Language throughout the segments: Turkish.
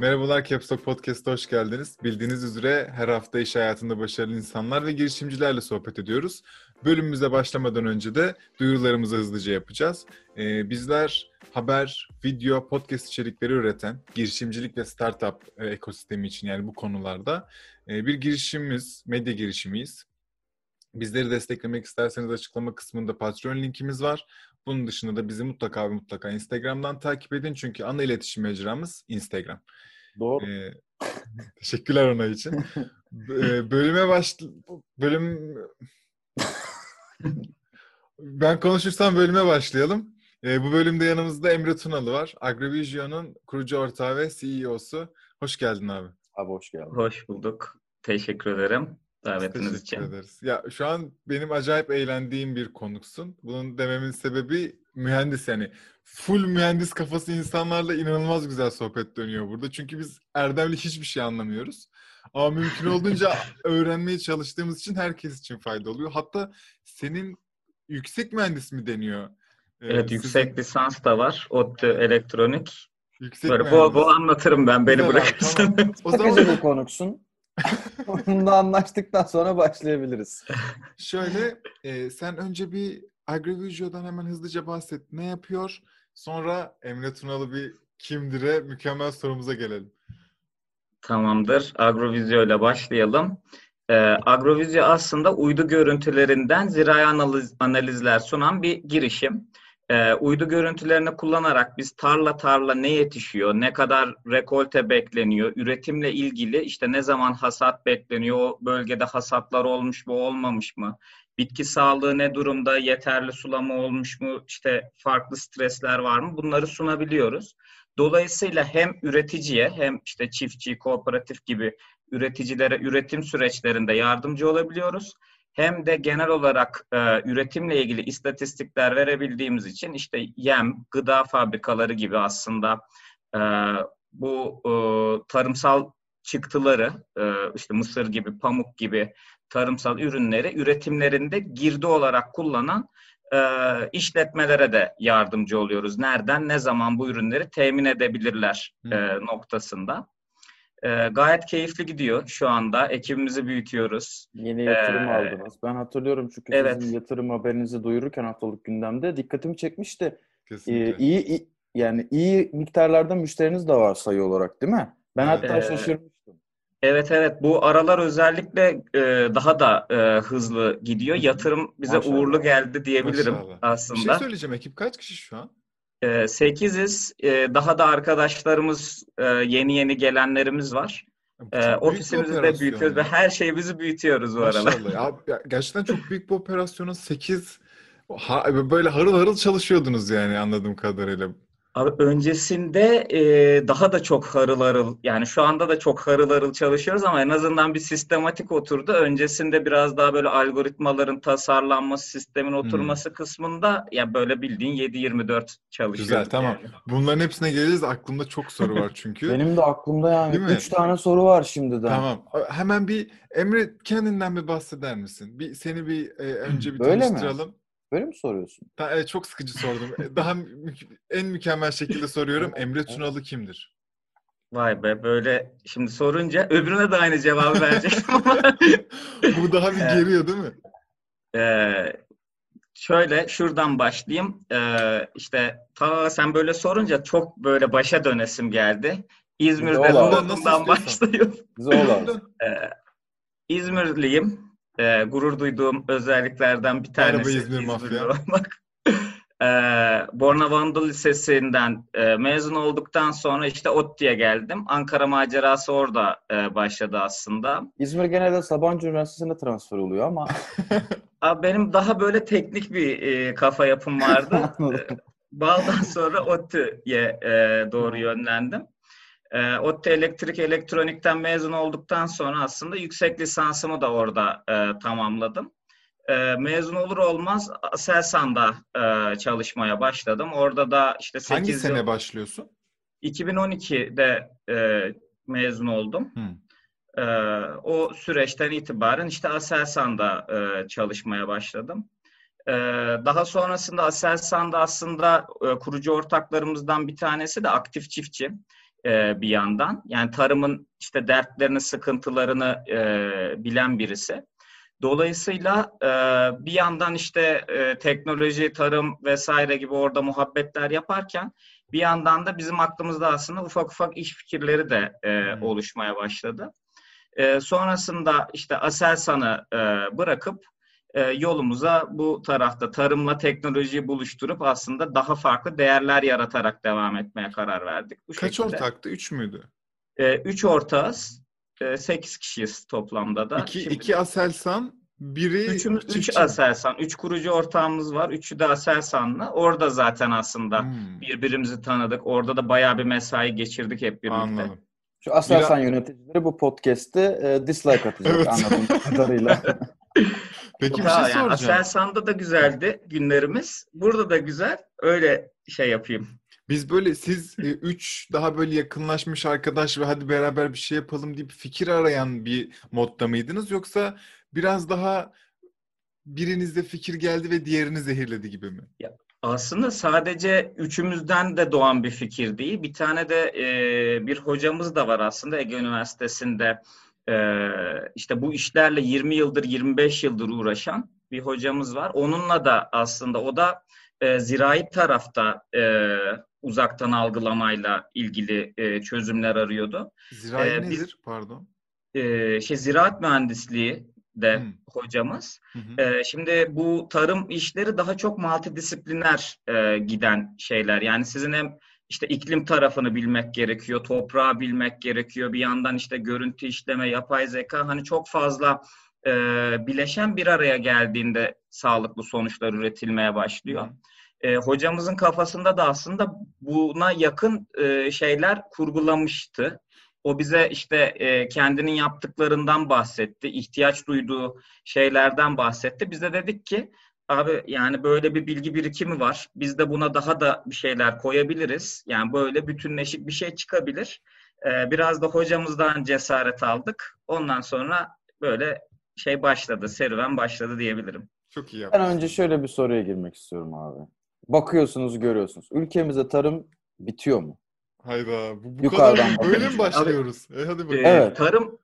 Merhabalar Caps Lock Podcast'a hoş geldiniz. Bildiğiniz üzere her hafta iş hayatında başarılı insanlar ve girişimcilerle sohbet ediyoruz. Bölümümüze başlamadan önce de duyurularımızı hızlıca yapacağız. Ee, bizler haber, video, podcast içerikleri üreten girişimcilik ve startup e, ekosistemi için yani bu konularda e, bir girişimimiz, medya girişimiyiz. Bizleri desteklemek isterseniz açıklama kısmında Patreon linkimiz var. Bunun dışında da bizi mutlaka ve mutlaka Instagram'dan takip edin. Çünkü ana iletişim mecramız Instagram. Doğru. Ee, teşekkürler ona için. Ee, bölüme baş... Bölüm... ben konuşursam bölüme başlayalım. Ee, bu bölümde yanımızda Emre Tunalı var. Agrovision'un kurucu ortağı ve CEO'su. Hoş geldin abi. Abi hoş geldin. Hoş bulduk. Teşekkür ederim davetiniz Teşekkür için. ederiz. Ya şu an benim acayip eğlendiğim bir konuksun. Bunun dememin sebebi mühendis yani full mühendis kafası insanlarla inanılmaz güzel sohbet dönüyor burada. Çünkü biz Erdem'le hiçbir şey anlamıyoruz. Ama mümkün olduğunca öğrenmeye çalıştığımız için herkes için fayda oluyor. Hatta senin yüksek mühendis mi deniyor? Ee, Evet sizin yüksek lisans da var. ODTÜ elektronik. yüksek Böyle mühendis. bol bol anlatırım ben beni Güzel abi, bırakırsan. tamam. O zaman bir Onunla anlaştıktan sonra başlayabiliriz. şöyle e, sen önce bir Agrovisio'dan hemen hızlıca bahset. Ne yapıyor? Sonra Emre Tunalı bir kimdir'e mükemmel sorumuza gelelim. Tamamdır. Agrovizyo ile başlayalım. Ee, Agrovizyo aslında uydu görüntülerinden zirai analiz, analizler sunan bir girişim. Ee, uydu görüntülerini kullanarak biz tarla tarla ne yetişiyor, ne kadar rekolte bekleniyor, üretimle ilgili işte ne zaman hasat bekleniyor, o bölgede hasatlar olmuş mu, olmamış mı, bitki sağlığı ne durumda, yeterli sulama olmuş mu, işte farklı stresler var mı bunları sunabiliyoruz. Dolayısıyla hem üreticiye hem işte çiftçi, kooperatif gibi üreticilere üretim süreçlerinde yardımcı olabiliyoruz. Hem de genel olarak e, üretimle ilgili istatistikler verebildiğimiz için işte yem, gıda fabrikaları gibi aslında e, bu e, tarımsal çıktıları, e, işte mısır gibi, pamuk gibi tarımsal ürünleri üretimlerinde girdi olarak kullanan e, işletmelere de yardımcı oluyoruz. Nereden, ne zaman bu ürünleri temin edebilirler e, noktasında. E, gayet keyifli gidiyor şu anda. Ekibimizi büyütüyoruz. Yeni yatırım Ee, aldınız. Ben hatırlıyorum çünkü evet. sizin yatırım haberinizi duyururken haftalık gündemde dikkatimi çekmişti. Ee, Kesinlikle. iyi, iyi yani iyi miktarlarda müşteriniz de var sayı olarak değil mi? Ben hatta Ee, şaşırmıştım. Evet evet bu aralar özellikle e, daha da e, hızlı gidiyor. Yatırım bize Maşallah. uğurlu geldi diyebilirim Maşallah. Bir şey aslında. söyleyeceğim. Ekip kaç kişi şu an? E, 8'iz. E, daha da arkadaşlarımız, e, yeni yeni gelenlerimiz var. E, ofisimizi de büyütüyoruz ya. ve her şeyimizi büyütüyoruz bu. Ya, ya gerçekten çok büyük bir operasyonun 8 böyle harıl harıl çalışıyordunuz yani anladığım kadarıyla. Abi öncesinde e, daha da çok harıl harıl yani şu anda da çok harıl harıl çalışıyoruz ama en azından bir sistematik oturdu. Öncesinde biraz daha böyle algoritmaların tasarlanması, sistemin oturması kısmında ya böyle bildiğin 7-24 çalışıyoruz. Güzel tamam. yani. Bunların hepsine geleceğiz. Aklımda çok soru var çünkü. Benim de aklımda yani Değil mi? üç tane soru var şimdiden. Tamam. Hemen bir Emre kendinden bir bahseder misin? Bir seni bir e, önce bir Böyle mi? Böyle mi soruyorsun? Ta- e, çok sıkıcı sordum. E, Daha mü- en mükemmel şekilde soruyorum. Emre Tunalı kimdir? Vay be böyle şimdi sorunca öbürüne de aynı cevabı verecektim ama Bu daha bir Evet. geriyor değil mi? Ee, şöyle şuradan başlayayım. Ee, işte ta sen böyle sorunca çok böyle başa dönesim geldi. İzmir'de Doğru. doğduğumdan Nasıl istiyorsan. başlayayım. Ee, İzmirliyim. Ee, gurur duyduğum özelliklerden bir Merhaba tanesi İzmir İzmirli mafya. olmak. Ee, Bornova Anadolu Lisesi'nden e, mezun olduktan sonra işte ODTÜ'ye geldim. Ankara macerası orada e, başladı aslında. İzmir genelde Sabancı Üniversitesi'ne transfer oluyor ama Abi benim daha böyle teknik bir e, kafa yapım vardı. Anladım. Baldan sonra ODTÜ'ye e, doğru yönlendim. E, ODTÜ elektrik elektronikten mezun olduktan sonra aslında yüksek lisansımı da orada e, tamamladım. E, mezun olur olmaz Aselsan'da e, çalışmaya başladım. Orada da işte 8 Hangi yıl, sene başlıyorsun? 2012'de e, mezun oldum. Hı. Ee, o süreçten itibaren işte Aselsan'da e, çalışmaya başladım. Ee, daha sonrasında Aselsan'da aslında e, kurucu ortaklarımızdan bir tanesi de aktif çiftçi. E, bir yandan. Yani tarımın işte dertlerini, sıkıntılarını e, bilen birisi. Dolayısıyla e, bir yandan işte e, teknoloji, tarım vesaire gibi orada muhabbetler yaparken bir yandan da bizim aklımızda aslında ufak ufak iş fikirleri de e, oluşmaya başladı. E, sonrasında işte Aselsan'ı e, bırakıp e, yolumuza bu tarafta tarımla teknolojiyi buluşturup aslında daha farklı değerler yaratarak devam etmeye karar verdik. Bu Kaç şekilde. ortaktı? Üç müydü? E, üç ortağız. E, sekiz kişiyiz toplamda da. İki, Şimdi iki Aselsan, biri üçümüz, üç çiftçi. Aselsan. Üç kurucu ortağımız var. Üçü de Aselsan'la. Orada zaten aslında Hmm, birbirimizi tanıdık. Orada da bayağı bir mesai geçirdik hep birlikte. anladım. Şu Aselsan yöneticileri bu podcast'te e, dislike atacak Evet. anladığım kadarıyla. Peki bir şey yani soracağım. Aselsan'da da güzeldi günlerimiz. Burada da güzel. Öyle şey yapayım. Biz böyle siz e, üç daha böyle yakınlaşmış arkadaş ve hadi beraber bir şey yapalım deyip fikir arayan bir modda mıydınız? Yoksa biraz daha birinizde fikir geldi ve diğerini zehirledi gibi mi? Aslında sadece üçümüzden de doğan bir fikir değil. Bir tane de e, bir hocamız da var aslında Ege Üniversitesi'nde e, işte bu işlerle 20 yıldır 25 yıldır uğraşan bir hocamız var. Onunla da aslında o da e, zirai tarafta e, uzaktan algılamayla ilgili e, çözümler arıyordu. Zirai Ee, biz- nedir? Pardon. E, şey ziraat mühendisliği de Hmm. hocamız. Hı. Ee, şimdi bu tarım işleri daha çok multidisipliner e, giden şeyler. Yani sizin hem işte iklim tarafını bilmek gerekiyor, toprağı bilmek gerekiyor. Bir yandan işte görüntü işleme, yapay zeka hani çok fazla e, bileşen bir araya geldiğinde sağlıklı sonuçlar üretilmeye başlıyor. E, hocamızın kafasında da aslında buna yakın e, şeyler kurgulamıştı. O bize işte e, kendinin yaptıklarından bahsetti, ihtiyaç duyduğu şeylerden bahsetti. Biz de dedik ki abi yani böyle bir bilgi birikimi var. Biz de buna daha da bir şeyler koyabiliriz. Yani böyle bütünleşik bir şey çıkabilir. E, biraz da hocamızdan cesaret aldık. Ondan sonra böyle şey başladı, serüven başladı diyebilirim. Çok iyi Ben yaptınız. önce şöyle bir soruya girmek istiyorum abi. Bakıyorsunuz, görüyorsunuz. Ülkemizde tarım bitiyor mu? Hayda. Bu, bu Yukarıdan kadar böyle mi başlıyoruz? E, hadi bakalım. Ee, Evet. Tarım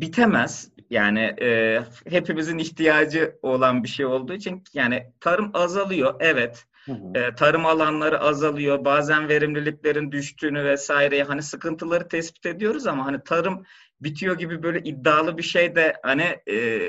bitemez. Yani e, hepimizin ihtiyacı olan bir şey olduğu için yani tarım azalıyor. Evet. Hı hı. E, tarım alanları azalıyor. Bazen verimliliklerin düştüğünü vesaire hani sıkıntıları tespit ediyoruz ama hani tarım bitiyor gibi böyle iddialı bir şey de hani e,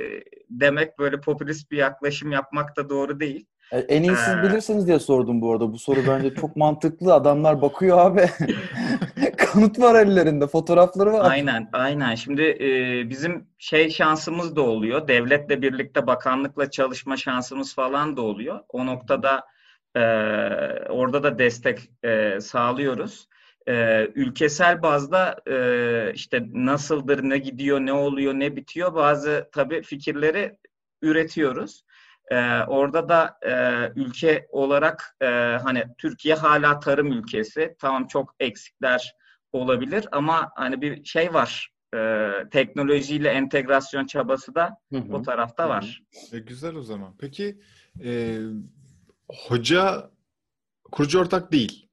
demek böyle popülist bir yaklaşım yapmak da doğru değil. E, En iyi siz bilirsiniz diye sordum bu arada. Bu soru bence çok mantıklı. Adamlar bakıyor abi. Kanıt var ellerinde, fotoğrafları var. Aynen, aynen. Şimdi e, bizim şey şansımız da oluyor. Devletle birlikte bakanlıkla çalışma şansımız falan da oluyor. O noktada e, orada da destek e, sağlıyoruz. E, ülkesel bazda e, işte nasıldır, ne gidiyor, ne oluyor, ne bitiyor bazı tabii fikirleri üretiyoruz. E, orada da e, ülke olarak e, hani Türkiye hala tarım ülkesi. Tamam çok eksikler olabilir ama hani bir şey var. E, teknolojiyle entegrasyon çabası da Hı hı. o tarafta Hı hı. var. E, güzel o zaman. Peki e, hoca kurucu ortak değil.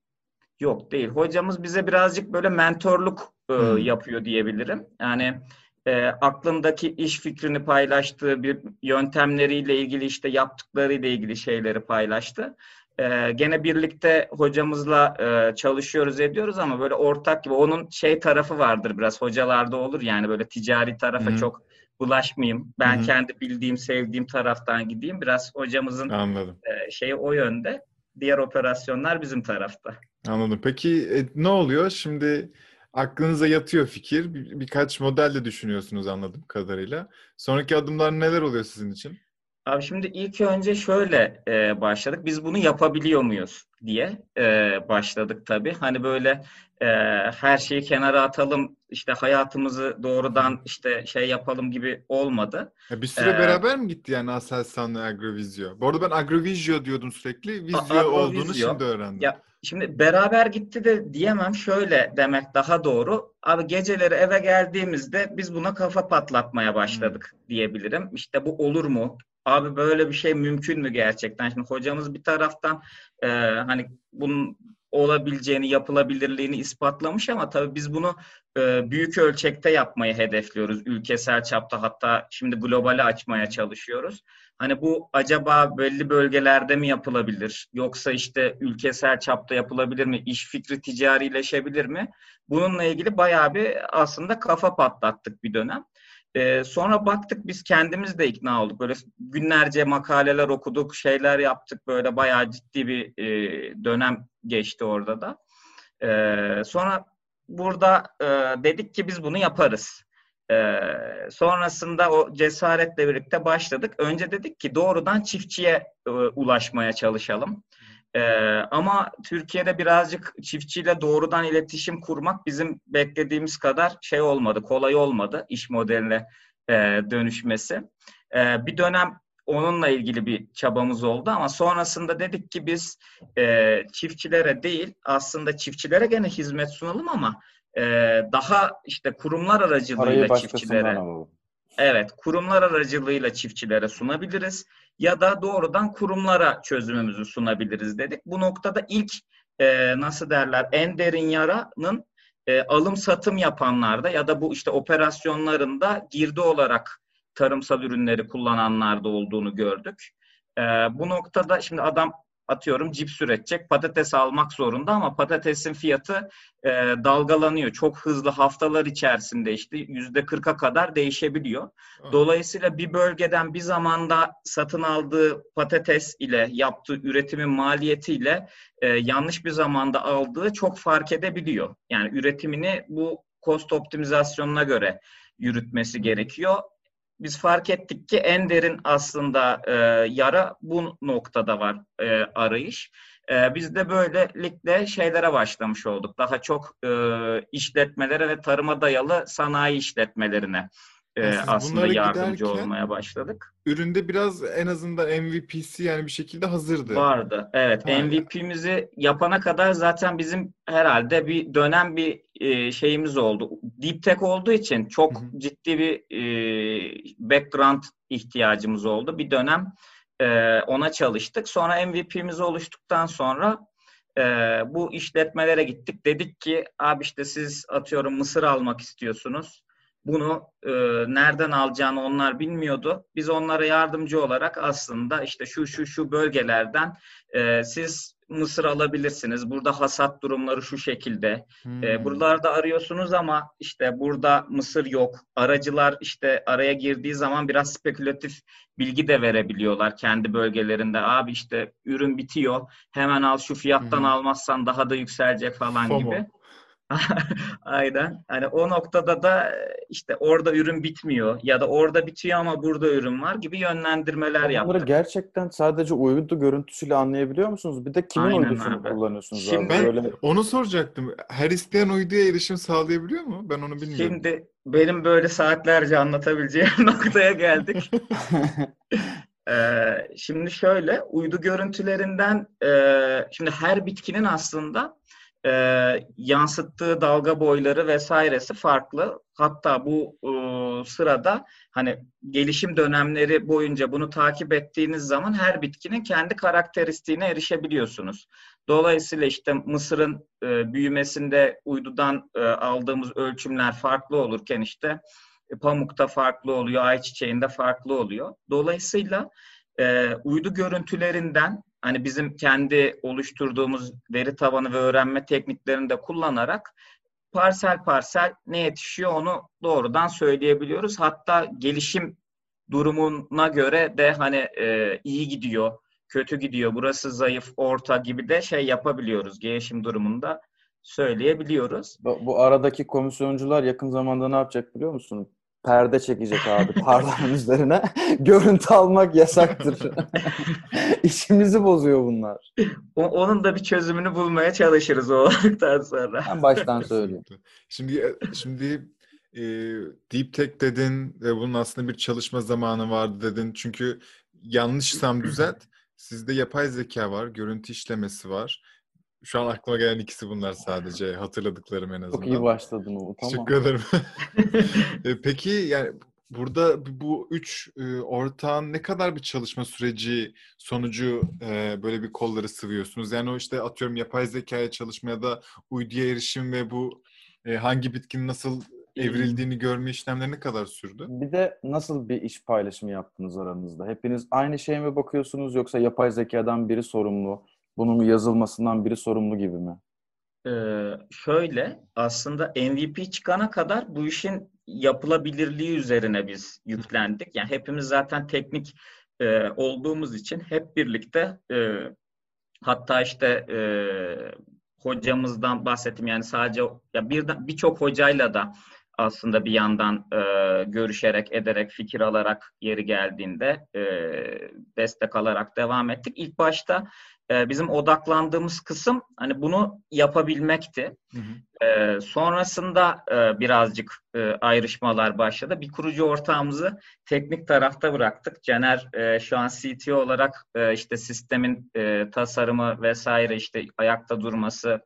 Yok değil. Hocamız bize birazcık böyle mentorluk e, yapıyor diyebilirim. Yani e, aklındaki iş fikrini paylaştığı bir yöntemleriyle ilgili işte yaptıklarıyla ilgili şeyleri paylaştı. E, gene birlikte hocamızla e, çalışıyoruz ediyoruz ama böyle ortak gibi onun şey tarafı vardır biraz hocalarda olur yani böyle ticari tarafa Hı hı. çok bulaşmayayım. Ben Hı hı. kendi bildiğim, sevdiğim taraftan gideyim. Biraz hocamızın Anladım. e, şeyi o yönde. Diğer operasyonlar bizim tarafta. Anladım. Peki e, ne oluyor? Şimdi aklınıza yatıyor fikir. Bir- birkaç model de düşünüyorsunuz anladığım kadarıyla. Sonraki adımlar neler oluyor sizin için? Abi şimdi ilk önce şöyle e, başladık. Biz bunu yapabiliyor muyuz diye e, başladık tabii. Hani böyle e, her şeyi kenara atalım, işte hayatımızı doğrudan işte şey yapalım gibi olmadı. Ya bir süre Ee, beraber mi gitti yani Aselsan'la Agrovizyo? Bu arada ben Agrovizyo diyordum sürekli. Vizyo Agrovizyo. olduğunu şimdi öğrendim. Ya şimdi beraber gitti de diyemem şöyle demek daha doğru. Abi geceleri eve geldiğimizde biz buna kafa patlatmaya başladık diyebilirim. İşte bu olur mu? Abi böyle bir şey mümkün mü gerçekten? Şimdi hocamız bir taraftan e, hani bunun olabileceğini, yapılabilirliğini ispatlamış ama tabii biz bunu e, büyük ölçekte yapmayı hedefliyoruz. Ülkesel çapta hatta şimdi globale açmaya çalışıyoruz. Hani bu acaba belli bölgelerde mi yapılabilir? Yoksa işte ülkesel çapta yapılabilir mi? İş fikri ticarileşebilir mi? Bununla ilgili bayağı bir aslında kafa patlattık bir dönem. Ee, sonra baktık biz kendimiz de ikna olduk. Böyle günlerce makaleler okuduk, şeyler yaptık. Böyle bayağı ciddi bir e, dönem geçti orada da. Ee, sonra burada e, dedik ki biz bunu yaparız. Ee, sonrasında o cesaretle birlikte başladık. Önce dedik ki doğrudan çiftçiye e, ulaşmaya çalışalım. Ee, ama Türkiye'de birazcık çiftçiyle doğrudan iletişim kurmak bizim beklediğimiz kadar şey olmadı, kolay olmadı iş modeline e, dönüşmesi. E, bir dönem onunla ilgili bir çabamız oldu ama sonrasında dedik ki biz e, çiftçilere değil aslında çiftçilere gene hizmet sunalım ama e, daha işte kurumlar aracılığıyla çiftçilere Evet, kurumlar aracılığıyla çiftçilere sunabiliriz ya da doğrudan kurumlara çözümümüzü sunabiliriz dedik. Bu noktada ilk e, nasıl derler en derin yaranın e, alım satım yapanlarda ya da bu işte operasyonlarında girdi olarak tarımsal ürünleri kullananlarda olduğunu gördük. E, bu noktada şimdi adam atıyorum cips üretecek, patates almak zorunda ama patatesin fiyatı e, dalgalanıyor. Çok hızlı haftalar içerisinde işte yüzde kırka kadar değişebiliyor. Dolayısıyla bir bölgeden bir zamanda satın aldığı patates ile yaptığı üretimin maliyetiyle e, yanlış bir zamanda aldığı çok fark edebiliyor. Yani üretimini bu cost optimizasyonuna göre yürütmesi gerekiyor biz fark ettik ki en derin aslında e, yara bu noktada var e, arayış. E, biz de böylelikle şeylere başlamış olduk. Daha çok e, işletmelere ve tarıma dayalı sanayi işletmelerine e, aslında yardımcı olmaya başladık. Üründe biraz en azından MVP'si yani bir şekilde hazırdı. Vardı. Evet. Aynen. MVP'mizi yapana kadar zaten bizim herhalde bir dönem bir şeyimiz oldu. Deep Tech olduğu için çok Hı-hı. ciddi bir background ihtiyacımız oldu. Bir dönem ona çalıştık. Sonra MVP'miz oluştuktan sonra e, bu işletmelere gittik. Dedik ki abi işte siz atıyorum mısır almak istiyorsunuz bunu e, nereden alacağını onlar bilmiyordu. Biz onlara yardımcı olarak aslında işte şu şu şu bölgelerden e, siz mısır alabilirsiniz. Burada hasat durumları şu şekilde. Hmm. E, buralarda arıyorsunuz ama işte burada mısır yok. Aracılar işte araya girdiği zaman biraz spekülatif bilgi de verebiliyorlar kendi bölgelerinde. Abi işte ürün bitiyor. Hemen al şu fiyattan hmm. almazsan daha da yükselecek falan FOMO. gibi. Aynen. Hani o noktada da işte orada ürün bitmiyor ya da orada bitiyor ama burada ürün var gibi yönlendirmeler Onları yaptık. Bunları gerçekten sadece uydu görüntüsüyle anlayabiliyor musunuz? Bir de kimin Aynen uydusunu abi. kullanıyorsunuz Şimdi, abi? Böyle... onu soracaktım. Her isteyen uyduya erişim sağlayabiliyor mu? Ben onu bilmiyorum. Şimdi benim böyle saatlerce anlatabileceğim noktaya geldik. ee, şimdi şöyle uydu görüntülerinden e, şimdi her bitkinin aslında e, yansıttığı dalga boyları vesairesi farklı. Hatta bu e, sırada hani gelişim dönemleri boyunca bunu takip ettiğiniz zaman her bitkinin kendi karakteristiğine erişebiliyorsunuz. Dolayısıyla işte mısırın e, büyümesinde uydudan e, aldığımız ölçümler farklı olurken işte e, pamukta farklı oluyor, ayçiçeğinde farklı oluyor. Dolayısıyla e, uydu görüntülerinden hani bizim kendi oluşturduğumuz veri tabanı ve öğrenme tekniklerini de kullanarak parsel parsel ne yetişiyor onu doğrudan söyleyebiliyoruz. Hatta gelişim durumuna göre de hani e, iyi gidiyor, kötü gidiyor, burası zayıf, orta gibi de şey yapabiliyoruz gelişim durumunda söyleyebiliyoruz. Bu, bu aradaki komisyoncular yakın zamanda ne yapacak biliyor musun? Perde çekecek abi tarlanın üzerine. Görüntü almak yasaktır. İşimizi bozuyor bunlar. O, onun da bir çözümünü bulmaya çalışırız o olduktan sonra. Ben baştan söyleyeyim. Şimdi şimdi e, Deep Tech dedin ve bunun aslında bir çalışma zamanı vardı dedin. Çünkü yanlışsam düzelt. Sizde yapay zeka var, görüntü işlemesi var. Şu an aklıma gelen ikisi bunlar sadece. Hatırladıklarım en azından. Çok iyi başladın o. Tamam. Teşekkür ederim. E, peki yani burada bu üç e, ortağın ne kadar bir çalışma süreci sonucu e, böyle bir kolları sıvıyorsunuz? Yani o işte atıyorum yapay zekaya çalışma ya da uyduya erişim ve bu e, hangi bitkinin nasıl evrildiğini görme işlemleri ne kadar sürdü? Bir de nasıl bir iş paylaşımı yaptınız aranızda? Hepiniz aynı şeye mi bakıyorsunuz yoksa yapay zekadan biri sorumlu, bunun yazılmasından biri sorumlu gibi mi? Ee, şöyle aslında MVP çıkana kadar bu işin yapılabilirliği üzerine biz yüklendik. Yani hepimiz zaten teknik e, olduğumuz için hep birlikte e, hatta işte e, hocamızdan bahsettim yani sadece ya birden birçok hocayla da aslında bir yandan e, görüşerek, ederek, fikir alarak yeri geldiğinde e, destek alarak devam ettik. İlk başta e, bizim odaklandığımız kısım hani bunu yapabilmekti. Hı hı. E, sonrasında e, birazcık e, ayrışmalar başladı. Bir kurucu ortağımızı teknik tarafta bıraktık. Caner e, şu an CTO olarak e, işte sistemin e, tasarımı vesaire işte ayakta durması,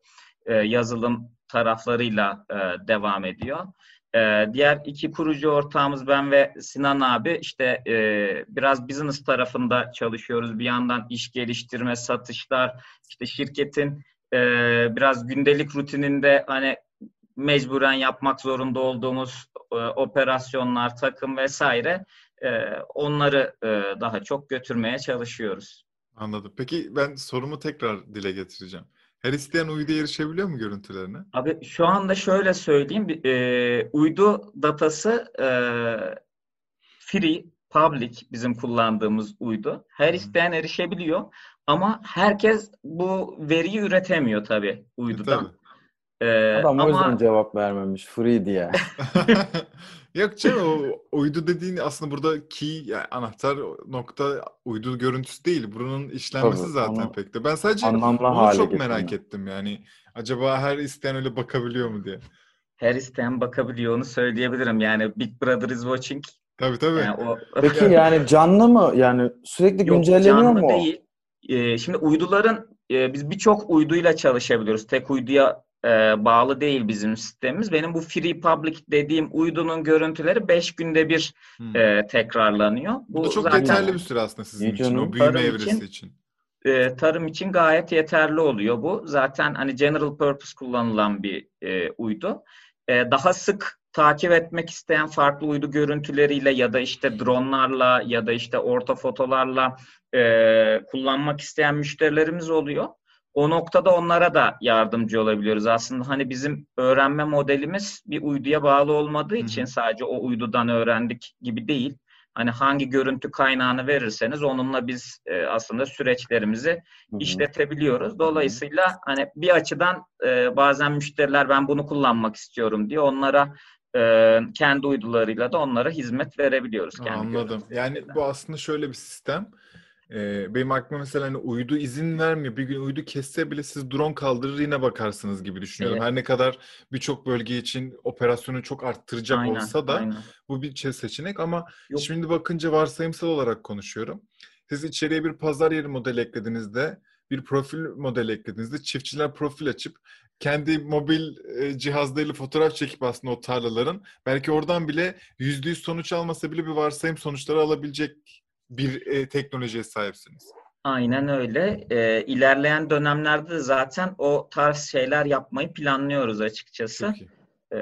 e, yazılım taraflarıyla e, devam ediyor. Ee, diğer iki kurucu ortağımız ben ve Sinan abi işte e, biraz business tarafında çalışıyoruz. Bir yandan iş geliştirme, satışlar, işte şirketin e, biraz gündelik rutininde hani mecburen yapmak zorunda olduğumuz e, operasyonlar, takım vesaire e, onları e, daha çok götürmeye çalışıyoruz. Anladım. Peki ben sorumu tekrar dile getireceğim. Her isteyen uydu erişebiliyor mu görüntülerine? Abi şu anda şöyle söyleyeyim. E, uydu datası e, free, public bizim kullandığımız uydu. Her isteyen erişebiliyor. Ama herkes bu veriyi üretemiyor tabii uydudan. E, tabii. Ee, Adam ama... o yüzden cevap vermemiş. Free diye. Yok canım o uydu dediğin aslında burada key yani anahtar nokta uydu görüntüsü değil. Bunun işlenmesi Tabii, zaten pek de. Ben sadece onu çok merak ettim yani. Acaba her isteyen öyle bakabiliyor mu diye. Her isteyen bakabiliyor onu söyleyebilirim. Yani Big Brother is watching. Tabii tabii. Yani o... Peki yani canlı mı? Yani sürekli Yok, güncelleniyor canlı mu? değil. Ee, şimdi uyduların e, biz birçok uyduyla çalışabiliyoruz. Tek uyduya e, bağlı değil bizim sistemimiz. Benim bu Free Public dediğim uydunun görüntüleri 5 günde bir hmm. e, tekrarlanıyor. Bu, bu da çok zaten, yeterli bir süre aslında sizin için, o büyüme evresi için. için. E, tarım için gayet yeterli oluyor bu. Zaten hani general purpose kullanılan bir e, uydu. E, daha sık takip etmek isteyen farklı uydu görüntüleriyle ya da işte dronlarla ya da işte ortofotolarla e, kullanmak isteyen müşterilerimiz oluyor. O noktada onlara da yardımcı olabiliyoruz. Aslında hani bizim öğrenme modelimiz bir uyduya bağlı olmadığı için Hı-hı. sadece o uydudan öğrendik gibi değil. Hani hangi görüntü kaynağını verirseniz onunla biz e, aslında süreçlerimizi Hı-hı. işletebiliyoruz. Dolayısıyla hani bir açıdan e, bazen müşteriler ben bunu kullanmak istiyorum diye onlara e, kendi uydularıyla da onlara hizmet verebiliyoruz. Kendi Anladım. Yani bu aslında şöyle bir sistem. Ee, benim aklıma mesela hani uydu izin vermiyor. Bir gün uydu kesse bile siz drone kaldırır yine bakarsınız gibi düşünüyorum. Evet. Her ne kadar birçok bölge için operasyonu çok arttıracak aynen, olsa da aynen. bu bir seçenek ama Yok. şimdi bakınca varsayımsal olarak konuşuyorum. Siz içeriye bir pazar yeri modeli eklediğinizde, bir profil modeli eklediğinizde çiftçiler profil açıp kendi mobil e, cihazlarıyla fotoğraf çekip aslında o tarlaların belki oradan bile yüzde yüz sonuç almasa bile bir varsayım sonuçları alabilecek bir e, teknolojiye sahipsiniz. Aynen öyle. E, ilerleyen dönemlerde de zaten o tarz şeyler yapmayı planlıyoruz açıkçası. E,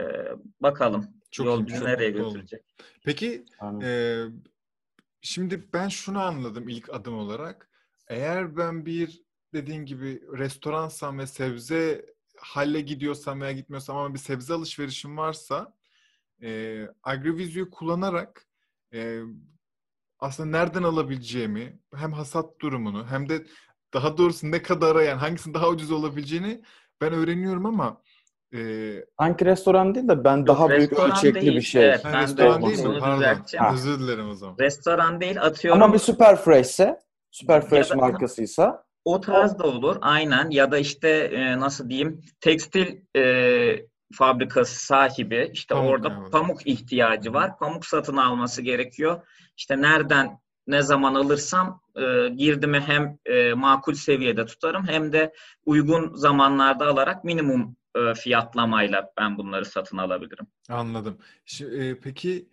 bakalım çok yol bizi nereye götürecek. Peki e, şimdi ben şunu anladım ilk adım olarak. Eğer ben bir dediğin gibi restoransam ve sebze halle gidiyorsam veya gitmiyorsam ama bir sebze alışverişim varsa e, AgriVisio'yu kullanarak e, aslında nereden alabileceğimi hem hasat durumunu hem de daha doğrusu ne kadara yani hangisinin daha ucuz olabileceğini ben öğreniyorum ama e... Sanki restoran değil de ben Yok, daha büyük ölçekli değil. bir şey. Evet, ben restoran de değil mi? Pardon. Özür dilerim o zaman. Restoran değil atıyorum. Ama bir Super Fresh'se Super Fresh da, markasıysa o tarz da olur aynen ya da işte e, nasıl diyeyim tekstil e, fabrikası sahibi işte pamuk orada yani. pamuk ihtiyacı var. Pamuk satın alması gerekiyor. İşte nereden ne zaman alırsam e, girdimi hem e, makul seviyede tutarım hem de uygun zamanlarda alarak minimum e, fiyatlamayla ben bunları satın alabilirim. Anladım. Şimdi, e, peki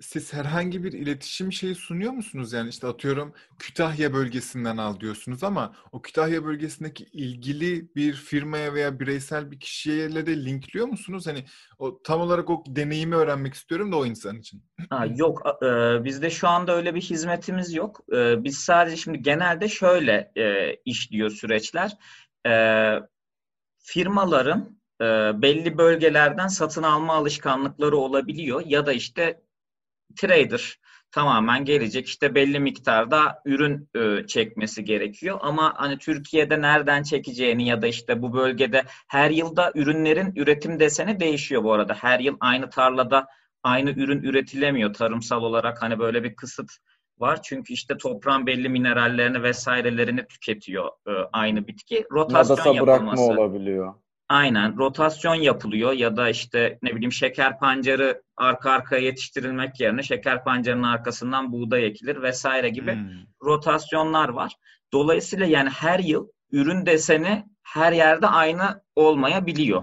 siz herhangi bir iletişim şeyi sunuyor musunuz? Yani işte atıyorum Kütahya bölgesinden al diyorsunuz ama o Kütahya bölgesindeki ilgili bir firmaya veya bireysel bir kişiyle de linkliyor musunuz? Hani o tam olarak o deneyimi öğrenmek istiyorum da o insan için. Ha, yok, e, bizde şu anda öyle bir hizmetimiz yok. E, biz sadece şimdi genelde şöyle e, işliyor süreçler. E, firmaların e, belli bölgelerden satın alma alışkanlıkları olabiliyor ya da işte trader tamamen gelecek işte belli miktarda ürün e, çekmesi gerekiyor ama hani Türkiye'de nereden çekeceğini ya da işte bu bölgede her yılda ürünlerin üretim deseni değişiyor bu arada. Her yıl aynı tarlada aynı ürün üretilemiyor tarımsal olarak hani böyle bir kısıt var. Çünkü işte toprağın belli minerallerini vesairelerini tüketiyor e, aynı bitki. Rotasyon Nadasa yapılması. bırakma olabiliyor. Aynen rotasyon yapılıyor ya da işte ne bileyim şeker pancarı arka arkaya yetiştirilmek yerine şeker pancarının arkasından buğday ekilir vesaire gibi Hmm. rotasyonlar var. Dolayısıyla yani her yıl ürün deseni her yerde aynı olmayabiliyor.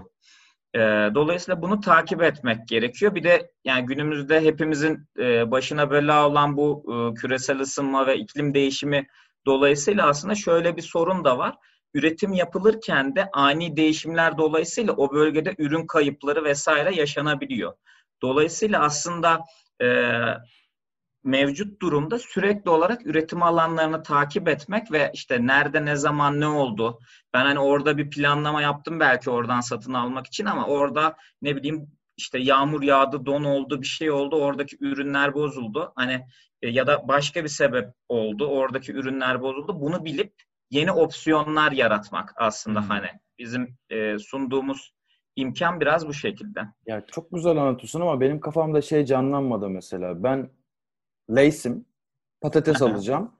Ee, dolayısıyla bunu takip etmek gerekiyor. Bir de yani günümüzde hepimizin e, başına bela olan bu e, küresel ısınma ve iklim değişimi dolayısıyla aslında şöyle bir sorun da var. Üretim yapılırken de ani değişimler dolayısıyla o bölgede ürün kayıpları vesaire yaşanabiliyor. Dolayısıyla aslında e, mevcut durumda sürekli olarak üretim alanlarını takip etmek ve işte nerede ne zaman ne oldu. Ben hani orada bir planlama yaptım belki oradan satın almak için ama orada ne bileyim işte yağmur yağdı, don oldu, bir şey oldu, oradaki ürünler bozuldu. Hani e, ya da başka bir sebep oldu, oradaki ürünler bozuldu. Bunu bilip yeni opsiyonlar yaratmak aslında Hmm. hani bizim e, sunduğumuz imkan biraz bu şekilde. Ya çok güzel anlatıyorsun ama benim kafamda şey canlanmadı mesela. Ben Lay'sim. Patates alacağım.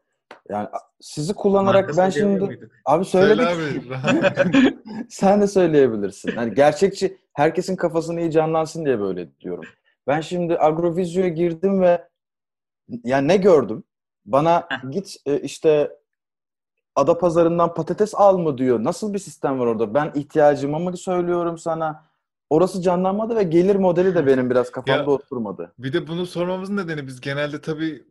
Yani sizi kullanarak ben şimdi abi Söyle söyledik. abi. Sen de söyleyebilirsin. Hani gerçekçi herkesin kafasını iyi canlansın diye böyle diyorum. Ben şimdi Agrovizyo'ya girdim ve yani ne gördüm? Bana git e, işte Adapazarı'ndan patates al mı diyor. Nasıl bir sistem var orada? Ben ihtiyacımı mı söylüyorum sana? Orası canlanmadı ve gelir modeli de benim biraz kafamda Ya- oturmadı. Bir de bunu sormamızın nedeni biz genelde tabii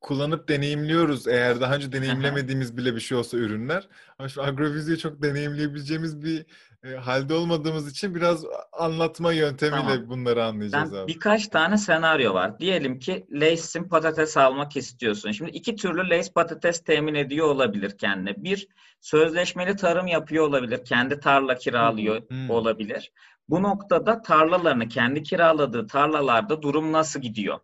kullanıp deneyimliyoruz. Eğer daha önce deneyimlemediğimiz bile bir şey olsa ürünler. Ama şu Agrovizy'yi çok deneyimleyebileceğimiz bir e, halde olmadığımız için biraz anlatma yöntemiyle Tamam. bunları anlayacağız Ben abi. birkaç tane senaryo var. Diyelim ki Lay's'in patates almak istiyorsun. Şimdi iki türlü Lay's patates temin ediyor olabilir kendine. Bir, sözleşmeli tarım yapıyor olabilir. Kendi tarla kiralıyor Hmm. olabilir. Bu noktada tarlalarını kendi kiraladığı tarlalarda durum nasıl gidiyor?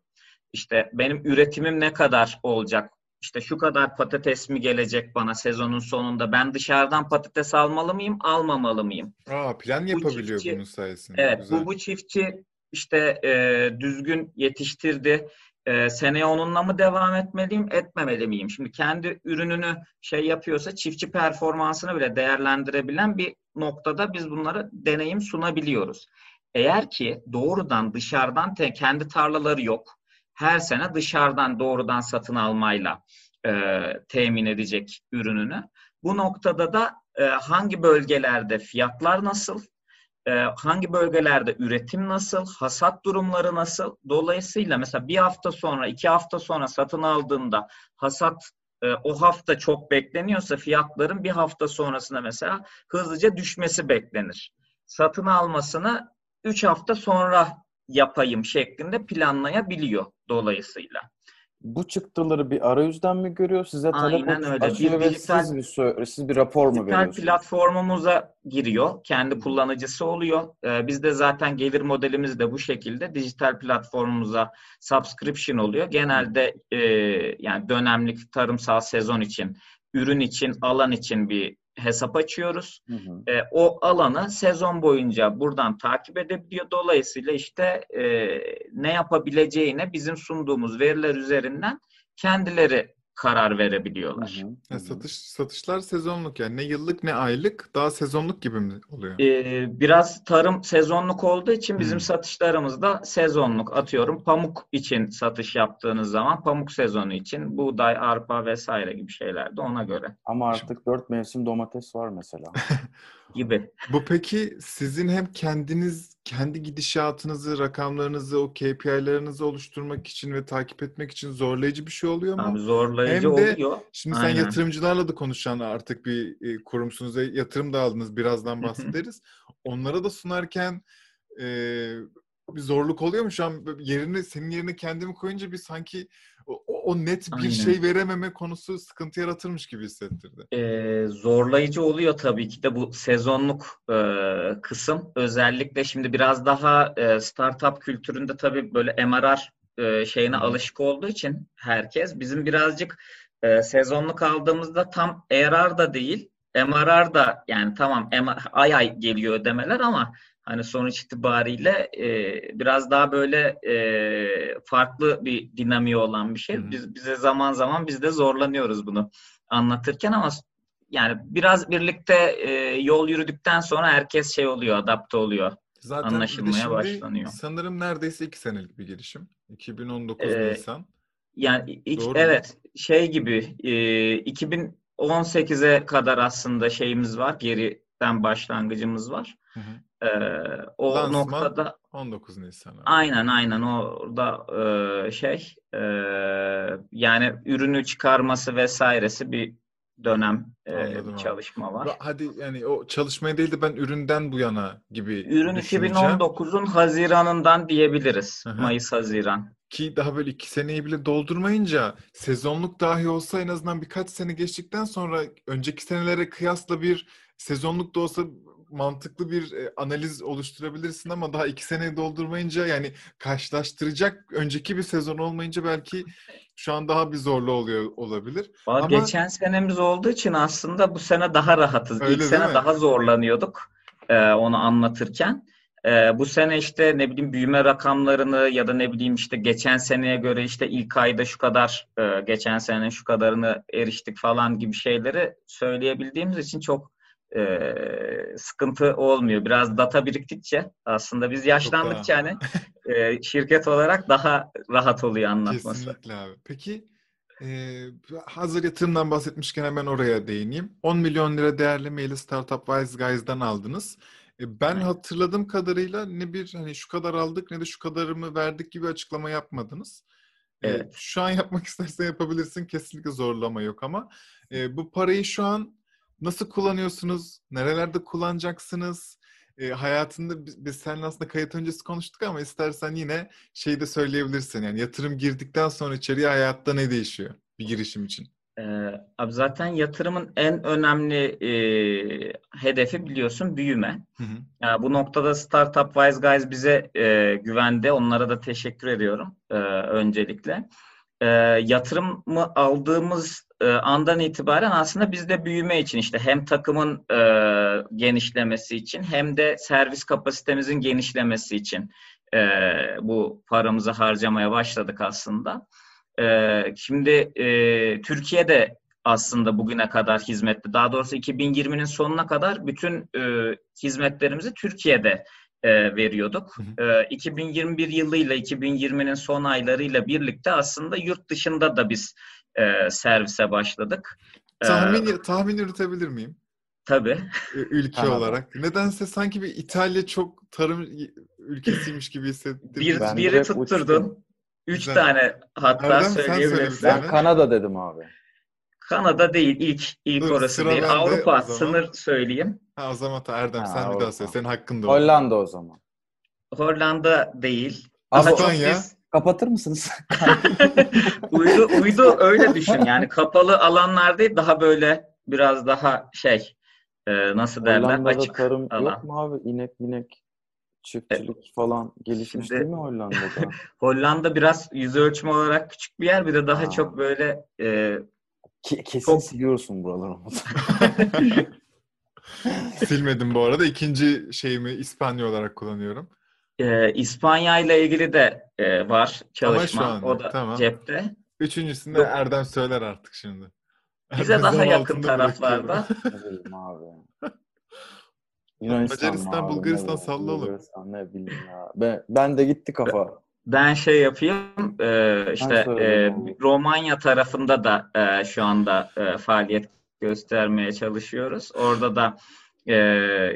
İşte benim üretimim ne kadar olacak? İşte şu kadar patates mi gelecek bana sezonun sonunda? Ben dışarıdan patates almalı mıyım, almamalı mıyım? Aa, plan yapabiliyor çiftçi- bunun sayesinde. Evet, Güzel. bu bu çiftçi işte e, düzgün yetiştirdi. E, seneye onunla mı devam etmeliyim, etmemeli miyim? Şimdi kendi ürününü şey yapıyorsa çiftçi performansını bile değerlendirebilen bir noktada biz bunları deneyim sunabiliyoruz. Eğer ki doğrudan dışarıdan te, kendi tarlaları yok, her sene dışarıdan doğrudan satın almayla e, temin edecek ürününü. Bu noktada da e, hangi bölgelerde fiyatlar nasıl, e, hangi bölgelerde üretim nasıl, hasat durumları nasıl? Dolayısıyla mesela bir hafta sonra, iki hafta sonra satın aldığında hasat e, o hafta çok bekleniyorsa fiyatların bir hafta sonrasında mesela hızlıca düşmesi beklenir. Satın almasını üç hafta sonra yapayım şeklinde planlayabiliyor dolayısıyla. Bu çıktıları bir arayüzden mi görüyor? Size talep Aynen öyle. Bir dijital- siz bir, siz bir rapor mu Dijital veriyorsunuz? platformumuza giriyor. Kendi kullanıcısı oluyor. Ee, bizde zaten gelir modelimiz de bu şekilde. Dijital platformumuza subscription oluyor. Genelde e, yani dönemlik tarımsal sezon için, ürün için, alan için bir hesap açıyoruz. Hı hı. E, o alanı sezon boyunca buradan takip edebiliyor. Dolayısıyla işte e, ne yapabileceğine bizim sunduğumuz veriler üzerinden kendileri karar verebiliyorlar. Hı hı, Ya hı hı. satış satışlar sezonluk yani ne yıllık ne aylık daha sezonluk gibi mi oluyor? Ee, biraz tarım sezonluk olduğu için bizim Hmm. satışlarımız da sezonluk. Atıyorum pamuk için satış yaptığınız zaman pamuk sezonu için buğday, arpa vesaire gibi şeyler de ona göre. Ama artık dört mevsim domates var mesela. gibi. Bu peki sizin hem kendiniz kendi gidişatınızı, rakamlarınızı, o KPI'larınızı oluşturmak için ve takip etmek için zorlayıcı bir şey oluyor mu? Abi zorlayıcı Hem de oluyor. Şimdi sen Aynen. yatırımcılarla da konuşan artık bir e, kurumsunuz ve yatırım da aldınız. Birazdan bahsederiz. Onlara da sunarken e, bir zorluk oluyor mu şu an yerini senin yerine kendimi koyunca bir sanki o, o net bir Aynen. şey verememe konusu sıkıntı yaratırmış gibi hissettirdi. Ee, zorlayıcı oluyor tabii ki de bu sezonluk e, kısım. Özellikle şimdi biraz daha e, startup kültüründe tabii böyle MRR e, şeyine hı. alışık olduğu için herkes bizim birazcık e, sezonluk aldığımızda tam ARR da değil, MRR da yani tamam ay ay geliyor ödemeler ama hani sonuç itibariyle e, biraz daha böyle e, farklı bir dinamiği olan bir şey. Biz bize zaman zaman biz de zorlanıyoruz bunu anlatırken ama yani biraz birlikte e, yol yürüdükten sonra herkes şey oluyor, adapte oluyor. Zaten Anlaşılmaya şimdi başlanıyor. Sanırım neredeyse iki senelik bir girişim. 2019 Ee, Nisan. Yani ilk, Doğru mu? evet şey gibi e, 2018'e kadar aslında şeyimiz var, geriden başlangıcımız var. Hı hı. E, o Lansman noktada 19 Nisan. abi. Aynen aynen orada e, şey e, yani ürünü çıkarması vesairesi bir dönem e, bir çalışma var. Hadi yani o çalışmaya değil de ben üründen bu yana gibi Ürün düşüneceğim. 2019'un Haziran'ından diyebiliriz. Hı. Mayıs-Haziran. Ki daha böyle iki seneyi bile doldurmayınca sezonluk dahi olsa en azından birkaç sene geçtikten sonra önceki senelere kıyasla bir sezonluk da olsa mantıklı bir e, analiz oluşturabilirsin ama daha iki seneyi doldurmayınca yani karşılaştıracak önceki bir sezon olmayınca belki şu an daha bir zorlu oluyor olabilir. Ama- Geçen senemiz olduğu için aslında bu sene daha rahatız. Öyle İlk sene mi? daha zorlanıyorduk e, onu anlatırken. E, bu sene işte ne bileyim büyüme rakamlarını ya da ne bileyim işte geçen seneye göre işte ilk ayda şu kadar e, geçen senenin şu kadarını eriştik falan gibi şeyleri söyleyebildiğimiz için çok e, sıkıntı olmuyor. Biraz data biriktikçe aslında biz yaşlandıkça hani e, şirket olarak daha rahat oluyor anlatması. Kesinlikle abi. Peki e, hazır yatırımdan bahsetmişken hemen oraya değineyim. 10 milyon lira değerlemeyle Startup Wise Guys'dan aldınız. E, ben Evet. hatırladığım kadarıyla ne bir hani şu kadar aldık ne de şu kadarımı verdik gibi açıklama yapmadınız. E, Evet. şu an yapmak istersen yapabilirsin. Kesinlikle zorlama yok ama e, bu parayı şu an nasıl kullanıyorsunuz? Nerelerde kullanacaksınız? E, hayatında biz, biz seninle aslında kayıt öncesi konuştuk ama istersen yine şey de söyleyebilirsin. Yani yatırım girdikten sonra içeriye hayatta ne değişiyor bir girişim için? Ee, abi zaten yatırımın en önemli e, hedefi biliyorsun büyüme. Hı hı. Yani bu noktada Startup Wise Guys bize e, güvendi. Onlara da teşekkür ediyorum e, öncelikle. E, yatırımı aldığımız e, andan itibaren aslında biz de büyüme için işte hem takımın e, genişlemesi için hem de servis kapasitemizin genişlemesi için e, bu paramızı harcamaya başladık aslında. E, şimdi e, Türkiye'de aslında bugüne kadar hizmetli. Daha doğrusu 2020'nin sonuna kadar bütün e, hizmetlerimizi Türkiye'de e, veriyorduk. Hı E, 2021 yılıyla 2020'nin son aylarıyla birlikte aslında yurt dışında da biz e, servise başladık. E, Tahmin, tahmin yürütebilir miyim? tabii. Ülke Aha. olarak. Nedense sanki bir İtalya çok tarım ülkesiymiş gibi hissettim. Bir, Ben biri tutturdun. uçtum. Üç Güzel. tane hatta bir söyleyebilirsin. Ben Kanada dedim abi. Kanada değil ilk ilk Dur, orası sıra değil. bende o Avrupa zaman. sınır söyleyeyim. Ha, o zaman ta Erdem Ha, sen bir daha söyle. Senin hakkın da olsun. Hollanda o zaman. Hollanda değil. Daha çok İspanya. biz Kapatır mısınız? uydu uydu öyle düşün. Yani kapalı alanlar değil daha böyle biraz daha şey e, nasıl derler Hollanda'da açık tarım alan. yok mu abi? İnek minek çiftçilik falan gelişmiş Şimdi- değil mi Hollanda'da? Hollanda biraz yüz ölçümü olarak küçük bir yer bir de daha Aa. çok böyle e, Ke- kesin Çok- siliyorsun buraları. Silmedim bu arada. İkinci şeyimi İspanya olarak kullanıyorum. e, İspanya ile ilgili de e, var çalışma. anda, o da tamam. cepte. Üçüncüsünde Yok. Erdem söyler artık şimdi. Bize Erdem daha yakın taraflarda. abi. Yunanistan Macaristan, Bulgaristan salla oğlum. Bulgaristan ne bileyim ya. Ben, ben de gitti kafa. Ben şey yapayım, e, işte e. Romanya tarafında da e, şu anda e, faaliyet göstermeye çalışıyoruz. Orada da e,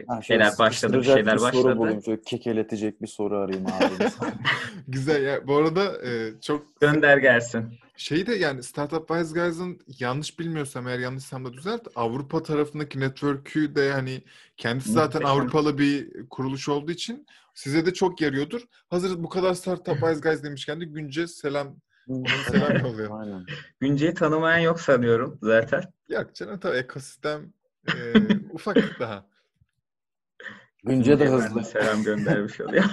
Ha, şöyle şeyler başladı, bir şeyler bir soru başladı. bulayım. Şöyle kekeletecek bir soru arayayım abi. Güzel ya. Bu arada e, çok Gönder gelsin. Şey de yani Startup Wise Guys'ın yanlış bilmiyorsam eğer yanlışsam da düzelt. Avrupa tarafındaki network'ü de hani kendisi zaten. Avrupalı bir kuruluş olduğu için size de çok yarıyordur. Hazır bu kadar Startup Wise Guys demişken de Günce selam selam yolluyor. Aynen. Günce'yi tanımayan yok sanıyorum zaten. Yok canım tabii ekosistem e, ufak daha. Günce de hızlı. selam göndermiş oluyor.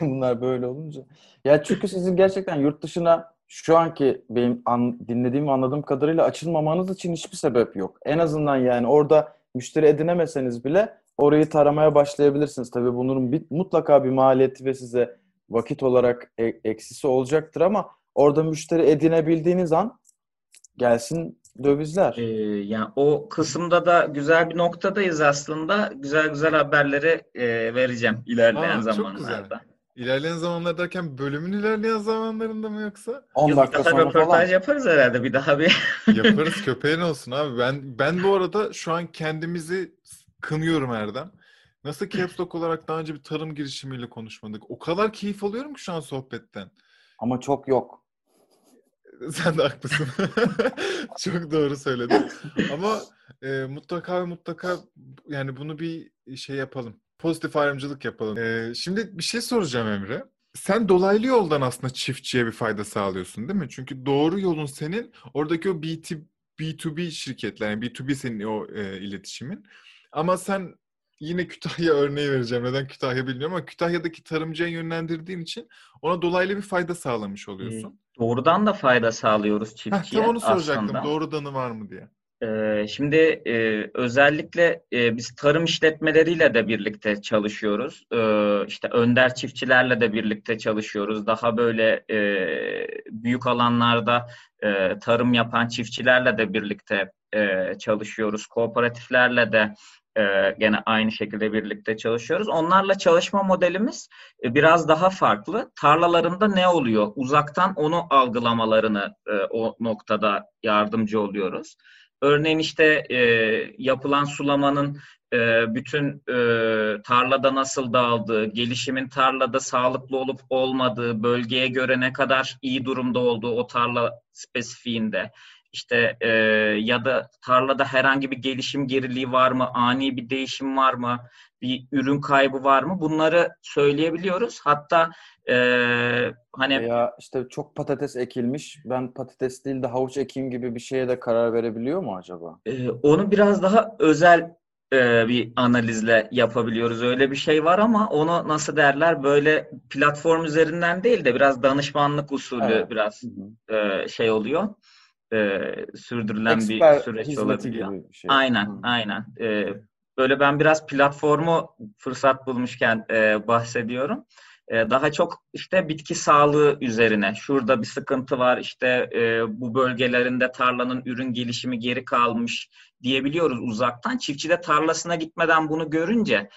Bunlar böyle olunca. Ya çünkü sizin gerçekten yurt dışına şu anki benim an- dinlediğim ve anladığım kadarıyla açılmamanız için hiçbir sebep yok. En azından yani orada müşteri edinemeseniz bile orayı taramaya başlayabilirsiniz. Tabii bunun bir, mutlaka bir maliyeti ve size vakit olarak e- eksisi olacaktır ama orada müşteri edinebildiğiniz an gelsin dövizler. Ee, yani o kısımda da güzel bir noktadayız aslında. Güzel güzel haberleri e, vereceğim ilerleyen Aa, çok zamanlarda. İlerleyen zamanlar derken bölümün ilerleyen zamanlarında mı yoksa? 10 Yok, bir dakika sonra röportaj falan. yaparız herhalde bir daha bir. Yaparız köpeğin olsun abi. Ben ben bu arada şu an kendimizi kınıyorum Erdem. Nasıl Caps Lock olarak daha önce bir tarım girişimiyle konuşmadık. O kadar keyif alıyorum ki şu an sohbetten. Ama çok yok. Sen de haklısın. Çok doğru söyledin. Ama e, mutlaka ve mutlaka yani bunu bir şey yapalım. Pozitif ayrımcılık yapalım. E, şimdi bir şey soracağım Emre. Sen dolaylı yoldan aslında çiftçiye bir fayda sağlıyorsun değil mi? Çünkü doğru yolun senin oradaki o B2, B2B şirketler, yani B2B senin o e, iletişimin. Ama sen yine Kütahya örneği vereceğim. Neden Kütahya bilmiyorum ama Kütahya'daki tarımcıya yönlendirdiğin için ona dolaylı bir fayda sağlamış oluyorsun. Doğrudan da fayda sağlıyoruz Heh, çiftçiye tam onu soracaktım. aslında. Doğrudanı var mı diye. Ee, şimdi e, özellikle e, biz tarım işletmeleriyle de birlikte çalışıyoruz. Ee, işte önder çiftçilerle de birlikte çalışıyoruz. Daha böyle e, büyük alanlarda e, tarım yapan çiftçilerle de birlikte e, çalışıyoruz. Kooperatiflerle de e, gene aynı şekilde birlikte çalışıyoruz. Onlarla çalışma modelimiz e, biraz daha farklı. Tarlalarında ne oluyor? Uzaktan onu algılamalarını e, o noktada yardımcı oluyoruz. Örneğin işte e, yapılan sulamanın e, bütün e, tarlada nasıl dağıldığı, gelişimin tarlada sağlıklı olup olmadığı, bölgeye göre ne kadar iyi durumda olduğu o tarla spesifiğinde, işte e, ya da tarlada herhangi bir gelişim geriliği var mı, ani bir değişim var mı, bir ürün kaybı var mı? Bunları söyleyebiliyoruz. Hatta e, hani Veya işte çok patates ekilmiş. Ben patates değil de havuç ekeyim gibi bir şeye de karar verebiliyor mu acaba? Ee, onu biraz daha özel e, bir analizle yapabiliyoruz. Öyle bir şey var ama onu nasıl derler böyle platform üzerinden değil de biraz danışmanlık usulü Evet. biraz e, şey oluyor. E, sürdürülen bir Eksper süreç olabiliyor. gibi bir şey. Aynen, Hı. aynen. E, böyle ben biraz platformu fırsat bulmuşken e, bahsediyorum. E, daha çok işte bitki sağlığı üzerine. Şurada bir sıkıntı var. işte e, bu bölgelerinde tarlanın ürün gelişimi geri kalmış diyebiliyoruz uzaktan. Çiftçi de tarlasına gitmeden bunu görünce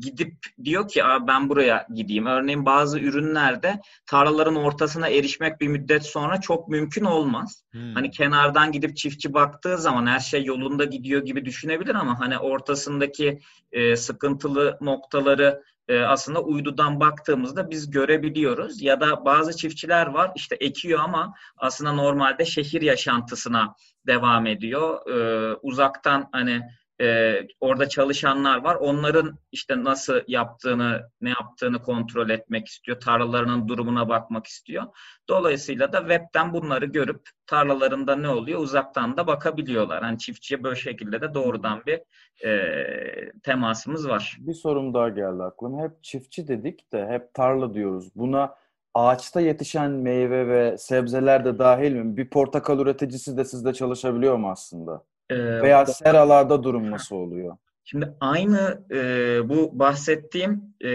gidip diyor ki Aa, ben buraya gideyim. Örneğin bazı ürünlerde tarlaların ortasına erişmek bir müddet sonra çok mümkün olmaz. Hmm. Hani kenardan gidip çiftçi baktığı zaman her şey yolunda gidiyor gibi düşünebilir ama hani ortasındaki e, sıkıntılı noktaları e, aslında uydudan baktığımızda biz görebiliyoruz. Ya da bazı çiftçiler var işte ekiyor ama aslında normalde şehir yaşantısına devam ediyor. E, uzaktan hani e, orada çalışanlar var. Onların işte nasıl yaptığını, ne yaptığını kontrol etmek istiyor. Tarlalarının durumuna bakmak istiyor. Dolayısıyla da webten bunları görüp tarlalarında ne oluyor uzaktan da bakabiliyorlar. Hani çiftçiye böyle şekilde de doğrudan bir e, temasımız var. Bir sorum daha geldi aklıma. Hep çiftçi dedik de hep tarla diyoruz. Buna ağaçta yetişen meyve ve sebzeler de dahil mi? Bir portakal üreticisi de sizde çalışabiliyor mu aslında? E, Veya seralarda durum nasıl oluyor? Şimdi aynı e, bu bahsettiğim e,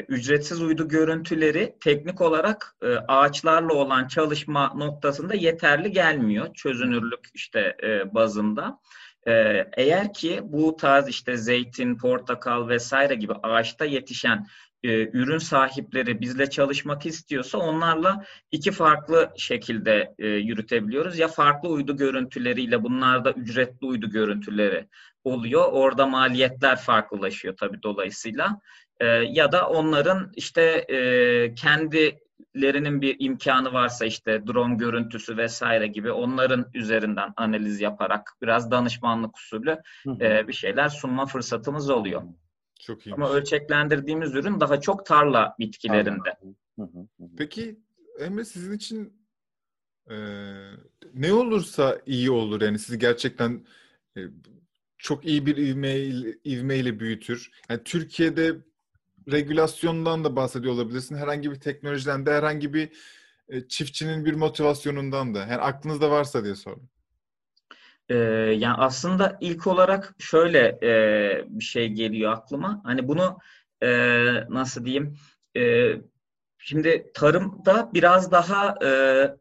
ücretsiz uydu görüntüleri teknik olarak e, ağaçlarla olan çalışma noktasında yeterli gelmiyor çözünürlük işte e, bazında. Ee, eğer ki bu tarz işte zeytin, portakal vesaire gibi ağaçta yetişen e, ürün sahipleri bizle çalışmak istiyorsa onlarla iki farklı şekilde e, yürütebiliyoruz. Ya farklı uydu görüntüleriyle bunlar da ücretli uydu görüntüleri oluyor. Orada maliyetler farklılaşıyor tabii dolayısıyla. E, ya da onların işte e, kendilerinin bir imkanı varsa işte drone görüntüsü vesaire gibi onların üzerinden analiz yaparak biraz danışmanlık usulü e, bir şeyler sunma fırsatımız oluyor. Çok iyi. Ama ölçeklendirdiğimiz ürün daha çok tarla bitkilerinde. Peki Emre sizin için e, ne olursa iyi olur yani sizi gerçekten e, çok iyi bir ivmeyle, ivmeyle büyütür. Yani Türkiye'de regülasyondan da bahsediyor olabilirsin. Herhangi bir teknolojiden de herhangi bir e, çiftçinin bir motivasyonundan da. Yani aklınızda varsa diye sordum. Ee, yani aslında ilk olarak şöyle e, bir şey geliyor aklıma. Hani bunu e, nasıl diyeyim? E, şimdi tarımda biraz daha e,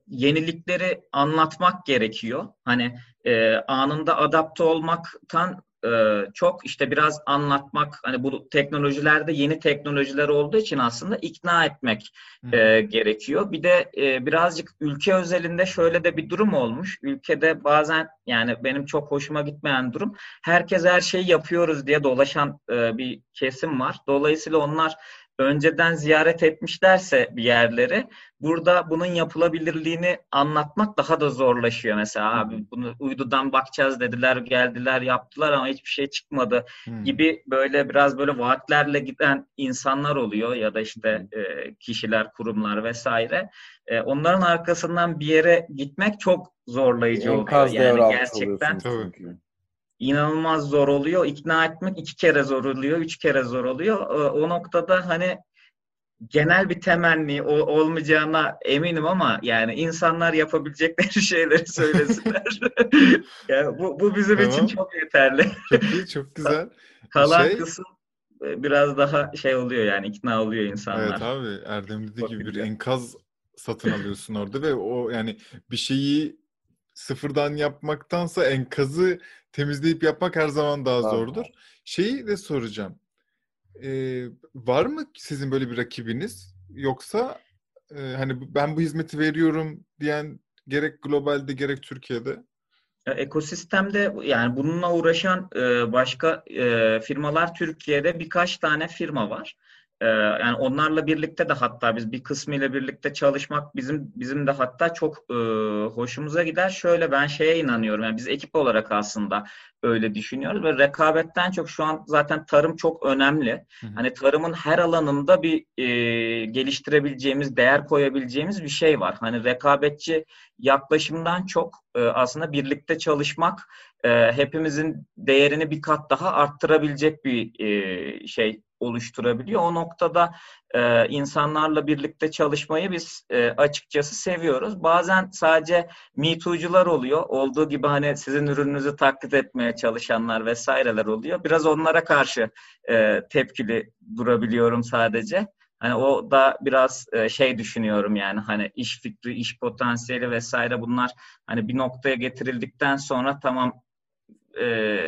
yenilikleri anlatmak gerekiyor. Hani e, anında adapte olmaktan e, çok işte biraz anlatmak hani bu teknolojilerde yeni teknolojiler olduğu için aslında ikna etmek e, gerekiyor. Bir de e, birazcık ülke özelinde şöyle de bir durum olmuş. Ülkede bazen yani benim çok hoşuma gitmeyen durum herkes her şeyi yapıyoruz diye dolaşan e, bir kesim var. Dolayısıyla onlar önceden ziyaret etmişlerse bir yerleri burada bunun yapılabilirliğini anlatmak daha da zorlaşıyor. Mesela abi bunu uydudan bakacağız dediler, geldiler, yaptılar ama hiçbir şey çıkmadı Hmm. gibi böyle biraz böyle vaatlerle giden insanlar oluyor ya da işte e, kişiler, kurumlar vesaire. E, onların arkasından bir yere gitmek çok zorlayıcı oluyor. Yani gerçekten. İnanılmaz zor oluyor. İkna etmek iki kere zor oluyor, üç kere zor oluyor. E, O noktada hani genel bir temenni olmayacağına eminim ama yani insanlar yapabilecekleri şeyleri söylesinler. yani bu, bu bizim için Tamam. çok yeterli. Çok iyi, çok güzel. Kalan Şey- kısım e, biraz daha şey oluyor yani ikna oluyor insanlar. Evet abi Erdem dediği gibi bir enkaz satın alıyorsun orada ve o yani bir şeyi sıfırdan yapmaktansa enkazı temizleyip yapmak her zaman daha zordur. Şeyi de soracağım. Ee, var mı sizin böyle bir rakibiniz? Yoksa e, hani ben bu hizmeti veriyorum diyen gerek globalde gerek Türkiye'de? Ya, Ekosistemde yani bununla uğraşan e, başka e, firmalar Türkiye'de birkaç tane firma var. E, yani onlarla birlikte de hatta biz bir kısmıyla birlikte çalışmak bizim bizim de hatta çok e, hoşumuza gider. Şöyle ben şeye inanıyorum. Yani biz ekip olarak aslında öyle düşünüyoruz ve rekabetten çok şu an zaten tarım çok önemli. Hı hı. Hani tarımın her alanında bir e, geliştirebileceğimiz, değer koyabileceğimiz bir şey var. Hani rekabetçi yaklaşımdan çok e, aslında birlikte çalışmak e, hepimizin değerini bir kat daha arttırabilecek bir e, şey oluşturabiliyor. O noktada e, insanlarla birlikte çalışmayı biz e, açıkçası seviyoruz. Bazen sadece Me Too'cular oluyor. Olduğu gibi hani sizin ürününüzü taklit etmeye çalışanlar vesaireler oluyor. Biraz onlara karşı e, tepkili durabiliyorum sadece. Hani o da biraz e, şey düşünüyorum yani hani iş fikri, iş potansiyeli vesaire bunlar hani bir noktaya getirildikten sonra tamam e,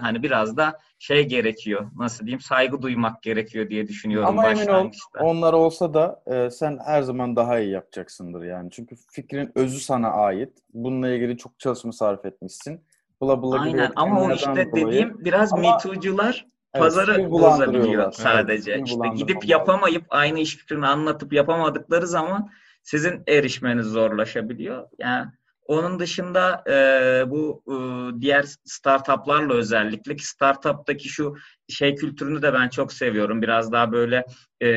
hani biraz da şey gerekiyor. Nasıl diyeyim? Saygı duymak gerekiyor diye düşünüyorum Ama emin ol onlar olsa da e, sen her zaman daha iyi yapacaksındır yani. Çünkü fikrin özü sana ait. Bununla ilgili çok çalışma sarf etmişsin. Bula bula Aynen ama o işte dolayı- dediğim biraz Ama- Evet, pazarı bulandırıyorlar. bozabiliyor Evet, sadece. stil işte gidip yapamayıp aynı iş fikrini anlatıp yapamadıkları zaman sizin erişmeniz zorlaşabiliyor. Yani onun dışında e, bu e, diğer startuplarla özellikle ki startuptaki şu şey kültürünü de ben çok seviyorum. Biraz daha böyle e,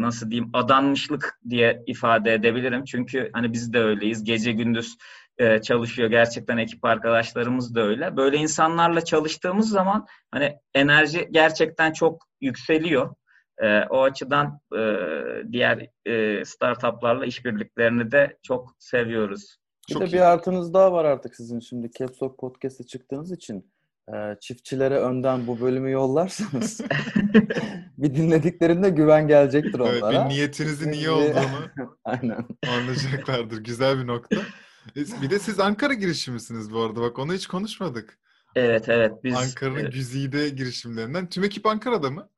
nasıl diyeyim adanmışlık diye ifade edebilirim. Çünkü hani biz de öyleyiz. Gece gündüz e, çalışıyor. Gerçekten ekip arkadaşlarımız da öyle. Böyle insanlarla çalıştığımız zaman hani enerji gerçekten çok yükseliyor. E, o açıdan e, diğer e, startuplarla işbirliklerini de çok seviyoruz. Bir Çok de iyi. bir artınız daha var artık sizin şimdi Caps Lock Podcast'e çıktığınız için. e, çiftçilere önden bu bölümü yollarsanız bir dinlediklerinde güven gelecektir Evet, onlara. bir niyetinizin iyi olduğunu Aynen. anlayacaklardır. Güzel bir nokta. Bir de siz Ankara girişimisiniz bu arada. Bak onu hiç konuşmadık. Evet evet biz Ankara'nın e, güzide girişimlerinden. Tüm ekip Ankara'da mı?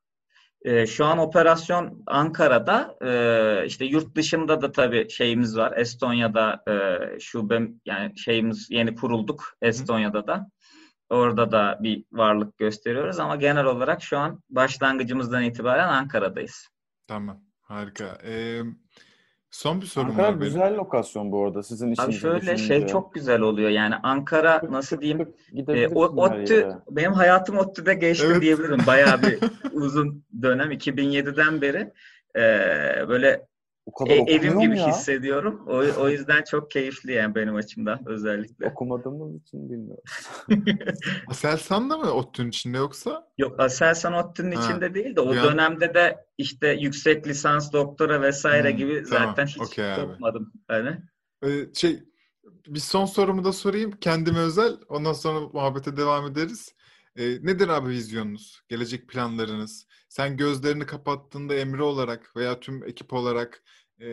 E, şu an operasyon Ankara'da e, işte yurt dışında da tabii şeyimiz var. Estonya'da e, şubem yani şeyimiz yeni kurulduk Estonya'da da. Orada da bir varlık gösteriyoruz ama genel olarak şu an başlangıcımızdan itibaren Ankara'dayız. Tamam. Harika. Ee, son bir sorum Ankara var benim. güzel lokasyon bu arada sizin Abi işinizi şöyle şey çok güzel oluyor yani Ankara nasıl diyeyim e, o, ODTÜ benim hayatım ODTÜ'de geçti Evet. diyebilirim bayağı bir uzun dönem 2007'den beri e, böyle O kadar e- evim gibi ya? hissediyorum. O, o yüzden çok keyifli yani benim açımdan özellikle. Okumadığımız için bilmiyorum. Aselsan da mı ODTÜ'nün içinde yoksa? Yok Aselsan ODTÜ'nün içinde değil de o Ya- dönemde de işte yüksek lisans, doktora vesaire Hmm, gibi tamam, zaten hiç abi. kopmadım. Yani. Ee, şey bir son sorumu da sorayım kendime özel. Ondan sonra muhabbete devam ederiz. Ee, nedir abi vizyonunuz? Gelecek planlarınız? Sen gözlerini kapattığında Emre olarak veya tüm ekip olarak e,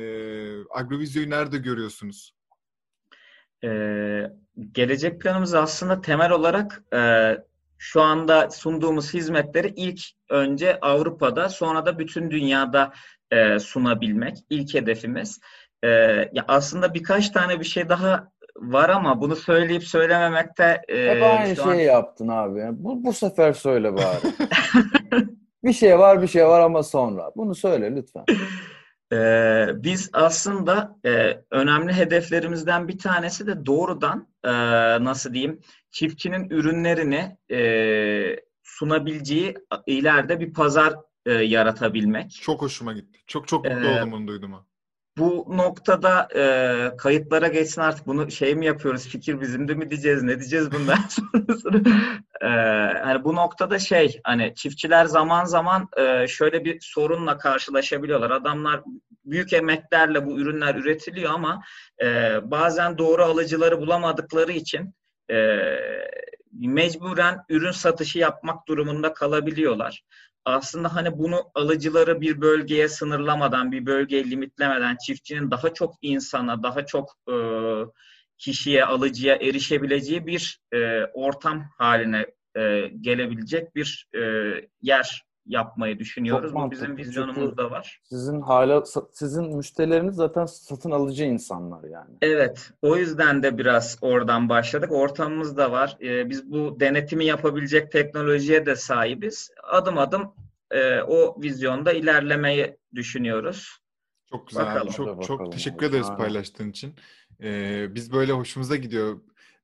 Agrovizyo'yu nerede görüyorsunuz? Ee, gelecek planımız aslında temel olarak e, şu anda sunduğumuz hizmetleri ilk önce Avrupa'da sonra da bütün dünyada e, sunabilmek ilk hedefimiz. E, ya aslında birkaç tane bir şey daha var ama bunu söyleyip söylememekte e, Hep aynı şu an- şeyi yaptın abi. Bu, bu sefer söyle bari. bir şey var bir şey var ama sonra. Bunu söyle lütfen. Ee, biz aslında e, önemli hedeflerimizden bir tanesi de doğrudan e, nasıl diyeyim çiftçinin ürünlerini e, sunabileceği ileride bir pazar e, yaratabilmek. Çok hoşuma gitti. Çok çok mutlu Ee, oldum bunu duyduğuma. Bu noktada e, kayıtlara geçsin artık bunu şey mi yapıyoruz fikir bizim de mi diyeceğiz ne diyeceğiz bundan sonrasını. E, hani bu noktada şey hani çiftçiler zaman zaman e, şöyle bir sorunla karşılaşabiliyorlar. Adamlar büyük emeklerle bu ürünler üretiliyor ama e, bazen doğru alıcıları bulamadıkları için e, mecburen ürün satışı yapmak durumunda kalabiliyorlar aslında hani bunu alıcıları bir bölgeye sınırlamadan, bir bölgeye limitlemeden çiftçinin daha çok insana, daha çok e, kişiye, alıcıya erişebileceği bir e, ortam haline e, gelebilecek bir e, yer yapmayı düşünüyoruz. Çok Bu bizim vizyonumuzda var. Sizin hala sizin müşterileriniz zaten satın alıcı insanlar yani. Evet, o yüzden de biraz oradan başladık. Ortamımız da var. Ee, biz bu denetimi yapabilecek teknolojiye de sahibiz. Adım adım e, o vizyonda ilerlemeyi düşünüyoruz. Çok güzel. Bakalım. Çok çok teşekkür ederiz paylaştığın için. Ee, biz böyle hoşumuza gidiyor.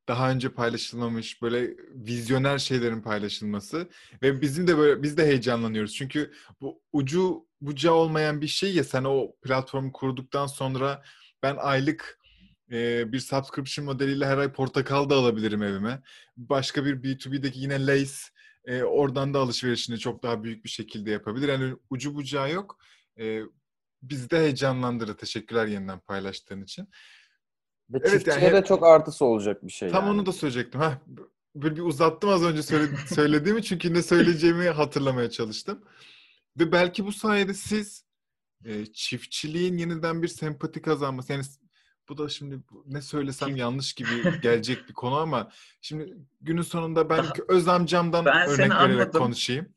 Daha önce paylaşılmamış böyle vizyoner şeylerin paylaşılması ve bizim de böyle biz de heyecanlanıyoruz. Çünkü bu ucu bucağı olmayan bir şey ya sen o platformu kurduktan sonra ben aylık e, bir subscription modeliyle her ay portakal da alabilirim evime. Başka bir B2B'deki yine Lace e, oradan da alışverişini çok daha büyük bir şekilde yapabilir. Yani ucu bucağı yok. E, bizi de heyecanlandırır. Teşekkürler yeniden paylaştığın için. Ve Evet, çiftçiye yani de çok artısı olacak bir şey Tam yani. onu da söyleyecektim. Heh, böyle bir uzattım az önce söyle- söylediğimi çünkü ne söyleyeceğimi hatırlamaya çalıştım. Ve belki bu sayede siz e, çiftçiliğin yeniden bir sempati kazanması. Yani bu da şimdi ne söylesem yanlış gibi gelecek bir konu ama şimdi günün sonunda ben Daha- öz amcamdan Ben örnek vererek anladım. konuşayım.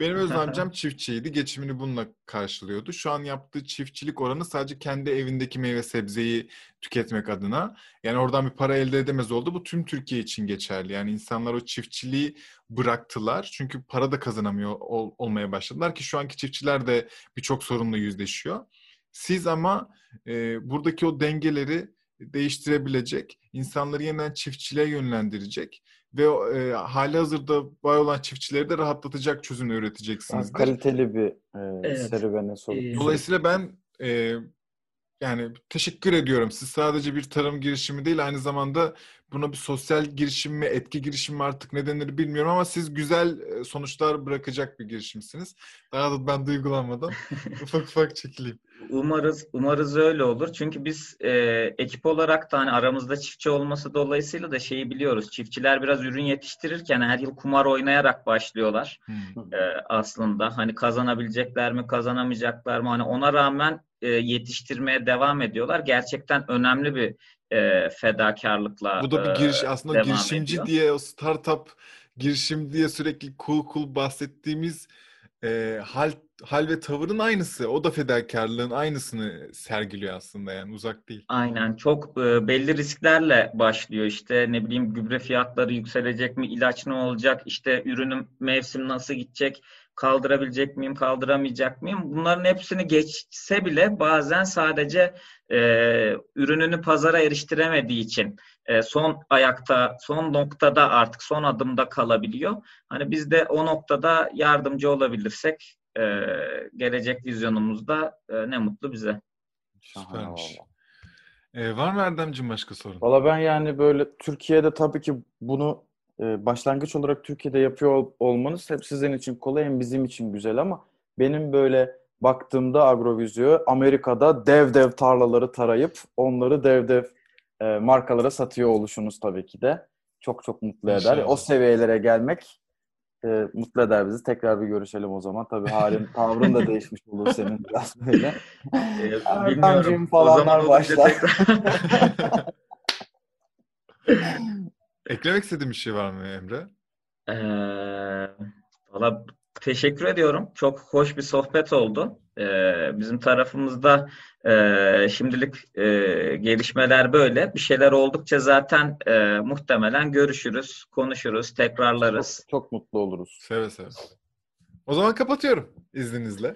Benim öz amcam çiftçiydi. Geçimini bununla karşılıyordu. Şu an yaptığı çiftçilik oranı sadece kendi evindeki meyve sebzeyi tüketmek adına. Yani oradan bir para elde edemez oldu. Bu tüm Türkiye için geçerli. Yani insanlar o çiftçiliği bıraktılar. Çünkü para da kazanamıyor ol- olmaya başladılar ki şu anki çiftçiler de birçok sorunla yüzleşiyor. Siz ama e, buradaki o dengeleri değiştirebilecek, insanları yeniden çiftçiliğe yönlendirecek ve e, hali hazırda var olan çiftçileri de rahatlatacak Daha üreteceksiniz. kaliteli bir e, Evet. serüvene. Ee, Dolayısıyla ben e, yani teşekkür ediyorum. Siz sadece bir tarım girişimi değil, aynı zamanda buna bir sosyal girişim mi, etki girişimi mi artık ne denir bilmiyorum ama siz güzel e, sonuçlar bırakacak bir girişimsiniz. Daha da ben duygulanmadan ufak ufak çekileyim. Umarız umarız öyle olur. Çünkü biz e, ekip olarak da hani aramızda çiftçi olması dolayısıyla da şeyi biliyoruz. Çiftçiler biraz ürün yetiştirirken her yıl kumar oynayarak başlıyorlar. Hmm. e, aslında. Hani kazanabilecekler mi, kazanamayacaklar mı? Hani ona rağmen e, yetiştirmeye devam ediyorlar. Gerçekten önemli bir e, fedakarlıkla Bu da bir giriş e, aslında devam girişimci ediyor. diye o startup girişim diye sürekli cool cool bahsettiğimiz e, hal hal ve tavırın aynısı. O da fedakarlığın aynısını sergiliyor aslında yani uzak değil. Aynen çok e, belli risklerle başlıyor işte ne bileyim gübre fiyatları yükselecek mi ilaç ne olacak işte ürünün mevsim nasıl gidecek kaldırabilecek miyim kaldıramayacak mıyım bunların hepsini geçse bile bazen sadece e, ürününü pazara eriştiremediği için e, son ayakta son noktada artık son adımda kalabiliyor. Hani biz de o noktada yardımcı olabilirsek e, gelecek vizyonumuzda e, ne mutlu bize. Süpermiş. valla. E, var mı Erdemciğim başka sorun? Valla ben yani böyle Türkiye'de tabii ki bunu başlangıç olarak Türkiye'de yapıyor ol- olmanız hep sizin için kolay hem bizim için güzel ama benim böyle baktığımda Agrovizyo Amerika'da dev dev tarlaları tarayıp onları dev dev e, markalara satıyor oluşunuz tabii ki de çok çok mutlu eder. İnşallah. O seviyelere gelmek e, mutlu eder bizi. Tekrar bir görüşelim o zaman. Tabii halin, tavrın da değişmiş olur senin biraz böyle. Ee, bilmiyorum. O falanlar zaman olunca başlar. tekrar- Eklemek istediğin bir şey var mı Emre? Ee, valla teşekkür ediyorum. Çok hoş bir sohbet oldu. Ee, bizim tarafımızda e, şimdilik e, gelişmeler böyle. Bir şeyler oldukça zaten e, muhtemelen görüşürüz, konuşuruz, tekrarlarız. Çok, çok mutlu oluruz. Seve seve. O zaman kapatıyorum izninizle.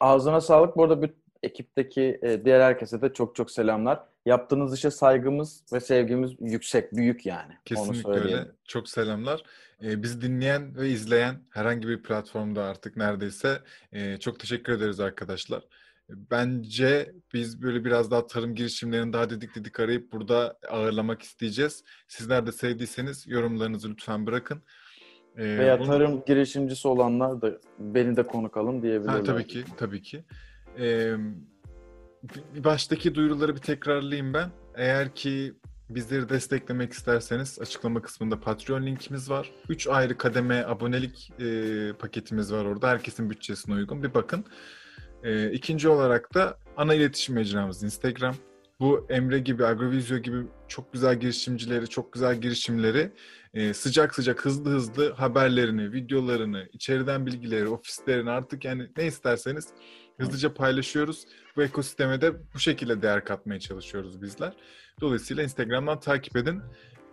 Ağzına sağlık. Bu arada bir ekipteki e, diğer herkese de çok çok selamlar. Yaptığınız işe saygımız ve sevgimiz yüksek, büyük yani. Onu Kesinlikle söyleyelim. öyle. Çok selamlar. Ee, bizi dinleyen ve izleyen herhangi bir platformda artık neredeyse e, çok teşekkür ederiz arkadaşlar. Bence biz böyle biraz daha tarım girişimlerini daha dedik dedik arayıp burada ağırlamak isteyeceğiz. Sizler de sevdiyseniz yorumlarınızı lütfen bırakın. Ee, Veya bunu- tarım girişimcisi olanlar da beni de konuk alın diyebilirler. Ha, tabii ki, tabii ki. Ee, baştaki duyuruları bir tekrarlayayım ben. Eğer ki bizleri desteklemek isterseniz açıklama kısmında Patreon linkimiz var. 3 ayrı kademe abonelik e, paketimiz var orada. Herkesin bütçesine uygun. Bir bakın. E, ikinci olarak da ana iletişim mecramız Instagram. Bu Emre gibi, Agrovizyo gibi çok güzel girişimcileri, çok güzel girişimleri e, sıcak sıcak, hızlı hızlı haberlerini, videolarını, içeriden bilgileri, ofislerini artık yani ne isterseniz hızlıca paylaşıyoruz. Bu ekosisteme de bu şekilde değer katmaya çalışıyoruz bizler. Dolayısıyla Instagram'dan takip edin.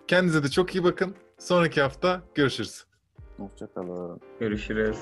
Kendinize de çok iyi bakın. Sonraki hafta görüşürüz. Hoşçakalın. Görüşürüz.